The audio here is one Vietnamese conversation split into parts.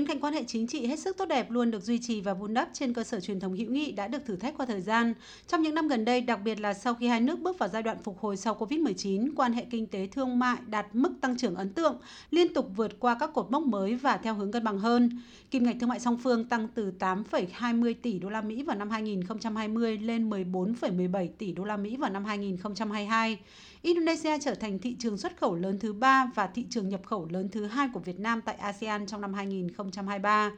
bên cạnh quan hệ chính trị hết sức tốt đẹp luôn được duy trì và vun đắp trên cơ sở truyền thống hữu nghị đã được thử thách qua thời gian. Trong những năm gần đây, đặc biệt là sau khi hai nước bước vào giai đoạn phục hồi sau Covid-19, quan hệ kinh tế thương mại đạt mức tăng trưởng ấn tượng, liên tục vượt qua các cột mốc mới và theo hướng cân bằng hơn. Kim ngạch thương mại song phương tăng từ 8,20 tỷ đô la Mỹ vào năm 2020 lên 14,17 tỷ đô la Mỹ vào năm 2022. Indonesia trở thành thị trường xuất khẩu lớn thứ ba và thị trường nhập khẩu lớn thứ hai của Việt Nam tại ASEAN trong năm 2023.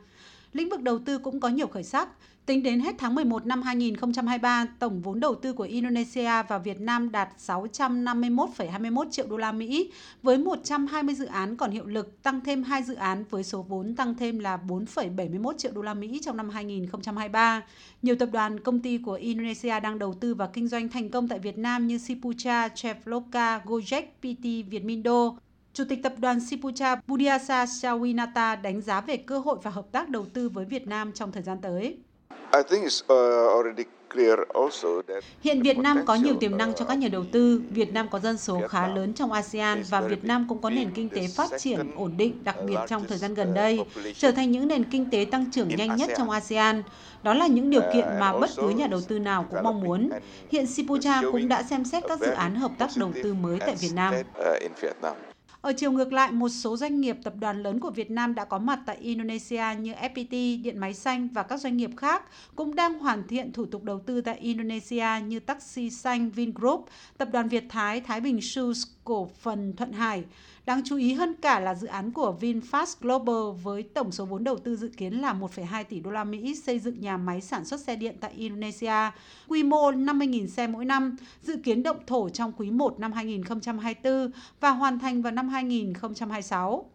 Lĩnh vực đầu tư cũng có nhiều khởi sắc. Tính đến hết tháng 11 năm 2023, tổng vốn đầu tư của Indonesia vào Việt Nam đạt 651,21 triệu đô la Mỹ với 120 dự án còn hiệu lực, tăng thêm 2 dự án với số vốn tăng thêm là 4,71 triệu đô la Mỹ trong năm 2023. Nhiều tập đoàn công ty của Indonesia đang đầu tư và kinh doanh thành công tại Việt Nam như Sipucha, Chevloka, Gojek, PT, Vietmindo, Chủ tịch tập đoàn Sipucha Budiasa Sawinata đánh giá về cơ hội và hợp tác đầu tư với Việt Nam trong thời gian tới. Uh, Hiện Việt Nam có nhiều tiềm năng cho các nhà đầu tư. Việt Nam có dân số khá lớn trong ASEAN và Việt Nam cũng có nền kinh tế phát triển ổn định, đặc biệt trong thời gian gần uh, đây, trở thành những nền kinh tế tăng trưởng nhanh nhất trong ASEAN. Đó là những điều kiện mà bất cứ nhà đầu tư nào cũng mong muốn. Hiện Sipucha cũng đã xem xét các dự án hợp tác đầu tư mới tại Việt Nam. Ở chiều ngược lại, một số doanh nghiệp tập đoàn lớn của Việt Nam đã có mặt tại Indonesia như FPT, Điện Máy Xanh và các doanh nghiệp khác cũng đang hoàn thiện thủ tục đầu tư tại Indonesia như Taxi Xanh Vingroup, Tập đoàn Việt Thái, Thái Bình Shoes, cổ phần Thuận Hải. Đáng chú ý hơn cả là dự án của VinFast Global với tổng số vốn đầu tư dự kiến là 1,2 tỷ đô la Mỹ xây dựng nhà máy sản xuất xe điện tại Indonesia, quy mô 50.000 xe mỗi năm, dự kiến động thổ trong quý 1 năm 2024 và hoàn thành vào năm 2026.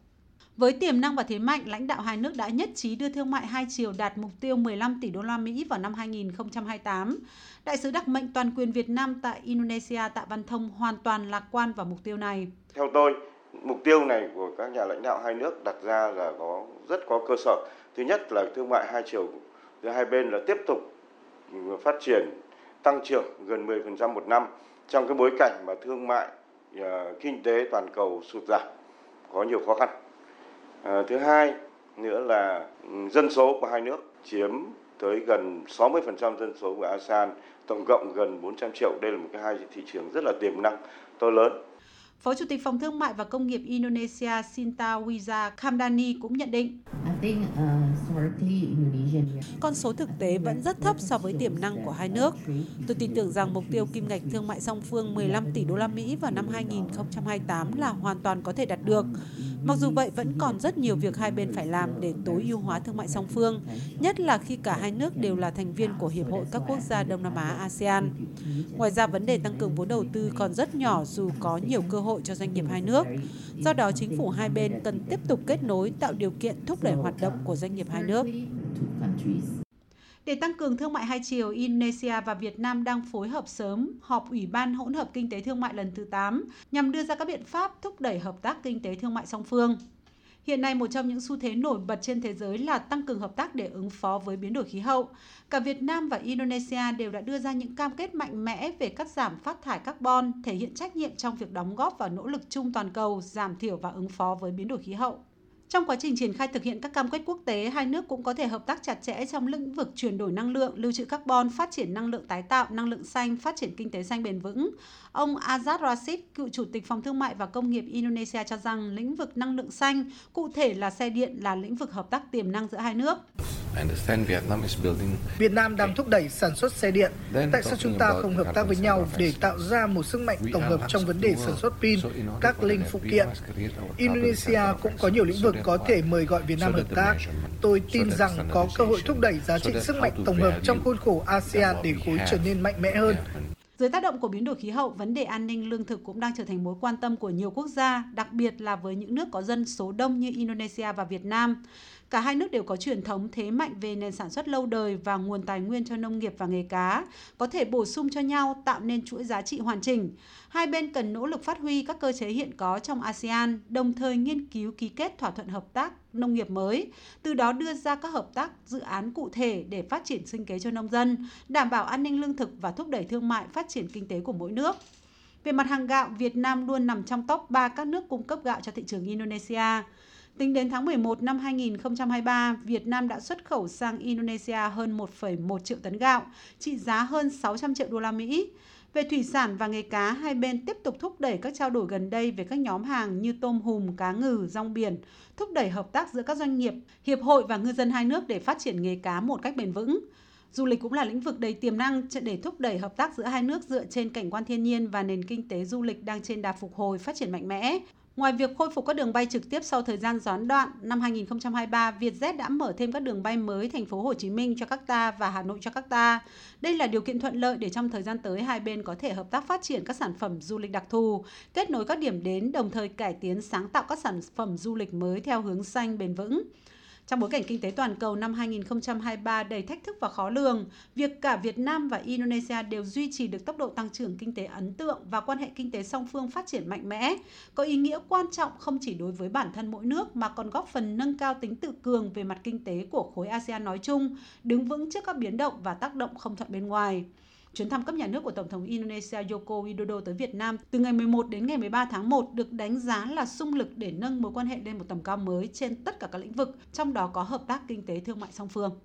Với tiềm năng và thế mạnh, lãnh đạo hai nước đã nhất trí đưa thương mại hai chiều đạt mục tiêu 15 tỷ đô la Mỹ vào năm 2028. Đại sứ đặc mệnh toàn quyền Việt Nam tại Indonesia Tạ Văn Thông hoàn toàn lạc quan vào mục tiêu này. Theo tôi, mục tiêu này của các nhà lãnh đạo hai nước đặt ra là có rất có cơ sở. Thứ nhất là thương mại hai chiều giữa hai bên là tiếp tục phát triển tăng trưởng gần 10% một năm trong cái bối cảnh mà thương mại ờ, kinh tế toàn cầu sụt giảm có nhiều khó khăn. À, thứ hai nữa là dân số của hai nước chiếm tới gần 60% dân số của ASEAN, tổng cộng gần 400 triệu. Đây là một cái hai thị trường rất là tiềm năng to lớn. Phó Chủ tịch Phòng Thương mại và Công nghiệp Indonesia Sinta Wiza Kamdani cũng nhận định. Con số thực tế vẫn rất thấp so với tiềm năng của hai nước. Tôi tin tưởng rằng mục tiêu kim ngạch thương mại song phương 15 tỷ đô la Mỹ vào năm 2028 là hoàn toàn có thể đạt được. Mặc dù vậy vẫn còn rất nhiều việc hai bên phải làm để tối ưu hóa thương mại song phương, nhất là khi cả hai nước đều là thành viên của Hiệp hội các quốc gia Đông Nam Á ASEAN. Ngoài ra vấn đề tăng cường vốn đầu tư còn rất nhỏ dù có nhiều cơ hội cho doanh nghiệp hai nước. Do đó chính phủ hai bên cần tiếp tục kết nối tạo điều kiện thúc đẩy hoạt động của doanh nghiệp hai nước. Để tăng cường thương mại hai chiều, Indonesia và Việt Nam đang phối hợp sớm họp Ủy ban hỗn hợp kinh tế thương mại lần thứ 8 nhằm đưa ra các biện pháp thúc đẩy hợp tác kinh tế thương mại song phương. Hiện nay, một trong những xu thế nổi bật trên thế giới là tăng cường hợp tác để ứng phó với biến đổi khí hậu. Cả Việt Nam và Indonesia đều đã đưa ra những cam kết mạnh mẽ về cắt giảm phát thải carbon, thể hiện trách nhiệm trong việc đóng góp vào nỗ lực chung toàn cầu giảm thiểu và ứng phó với biến đổi khí hậu. Trong quá trình triển khai thực hiện các cam kết quốc tế, hai nước cũng có thể hợp tác chặt chẽ trong lĩnh vực chuyển đổi năng lượng, lưu trữ carbon, phát triển năng lượng tái tạo, năng lượng xanh, phát triển kinh tế xanh bền vững. Ông Azad Rashid, cựu chủ tịch Phòng Thương mại và Công nghiệp Indonesia cho rằng lĩnh vực năng lượng xanh, cụ thể là xe điện là lĩnh vực hợp tác tiềm năng giữa hai nước. Việt Nam đang thúc đẩy sản xuất xe điện. Tại sao chúng ta không hợp tác với nhau để tạo ra một sức mạnh tổng hợp trong vấn đề sản xuất pin, các linh phụ kiện? Indonesia cũng có nhiều lĩnh vực có thể mời gọi Việt Nam hợp tác. Tôi tin rằng có cơ hội thúc đẩy giá trị sức mạnh tổng hợp trong khuôn khổ ASEAN để khối trở nên mạnh mẽ hơn. Dưới tác động của biến đổi khí hậu, vấn đề an ninh lương thực cũng đang trở thành mối quan tâm của nhiều quốc gia, đặc biệt là với những nước có dân số đông như Indonesia và Việt Nam. Cả hai nước đều có truyền thống thế mạnh về nền sản xuất lâu đời và nguồn tài nguyên cho nông nghiệp và nghề cá, có thể bổ sung cho nhau tạo nên chuỗi giá trị hoàn chỉnh. Hai bên cần nỗ lực phát huy các cơ chế hiện có trong ASEAN, đồng thời nghiên cứu ký kết thỏa thuận hợp tác nông nghiệp mới, từ đó đưa ra các hợp tác dự án cụ thể để phát triển sinh kế cho nông dân, đảm bảo an ninh lương thực và thúc đẩy thương mại phát triển kinh tế của mỗi nước. Về mặt hàng gạo, Việt Nam luôn nằm trong top 3 các nước cung cấp gạo cho thị trường Indonesia. Tính đến tháng 11 năm 2023, Việt Nam đã xuất khẩu sang Indonesia hơn 1,1 triệu tấn gạo, trị giá hơn 600 triệu đô la Mỹ. Về thủy sản và nghề cá, hai bên tiếp tục thúc đẩy các trao đổi gần đây về các nhóm hàng như tôm hùm, cá ngừ, rong biển, thúc đẩy hợp tác giữa các doanh nghiệp, hiệp hội và ngư dân hai nước để phát triển nghề cá một cách bền vững. Du lịch cũng là lĩnh vực đầy tiềm năng để thúc đẩy hợp tác giữa hai nước dựa trên cảnh quan thiên nhiên và nền kinh tế du lịch đang trên đà phục hồi phát triển mạnh mẽ. Ngoài việc khôi phục các đường bay trực tiếp sau thời gian gián đoạn, năm 2023, Vietjet đã mở thêm các đường bay mới thành phố Hồ Chí Minh cho Jakarta và Hà Nội cho Jakarta. Đây là điều kiện thuận lợi để trong thời gian tới hai bên có thể hợp tác phát triển các sản phẩm du lịch đặc thù, kết nối các điểm đến đồng thời cải tiến sáng tạo các sản phẩm du lịch mới theo hướng xanh bền vững. Trong bối cảnh kinh tế toàn cầu năm 2023 đầy thách thức và khó lường, việc cả Việt Nam và Indonesia đều duy trì được tốc độ tăng trưởng kinh tế ấn tượng và quan hệ kinh tế song phương phát triển mạnh mẽ, có ý nghĩa quan trọng không chỉ đối với bản thân mỗi nước mà còn góp phần nâng cao tính tự cường về mặt kinh tế của khối ASEAN nói chung, đứng vững trước các biến động và tác động không thuận bên ngoài. Chuyến thăm cấp nhà nước của Tổng thống Indonesia Joko Widodo tới Việt Nam từ ngày 11 đến ngày 13 tháng 1 được đánh giá là sung lực để nâng mối quan hệ lên một tầm cao mới trên tất cả các lĩnh vực, trong đó có hợp tác kinh tế thương mại song phương.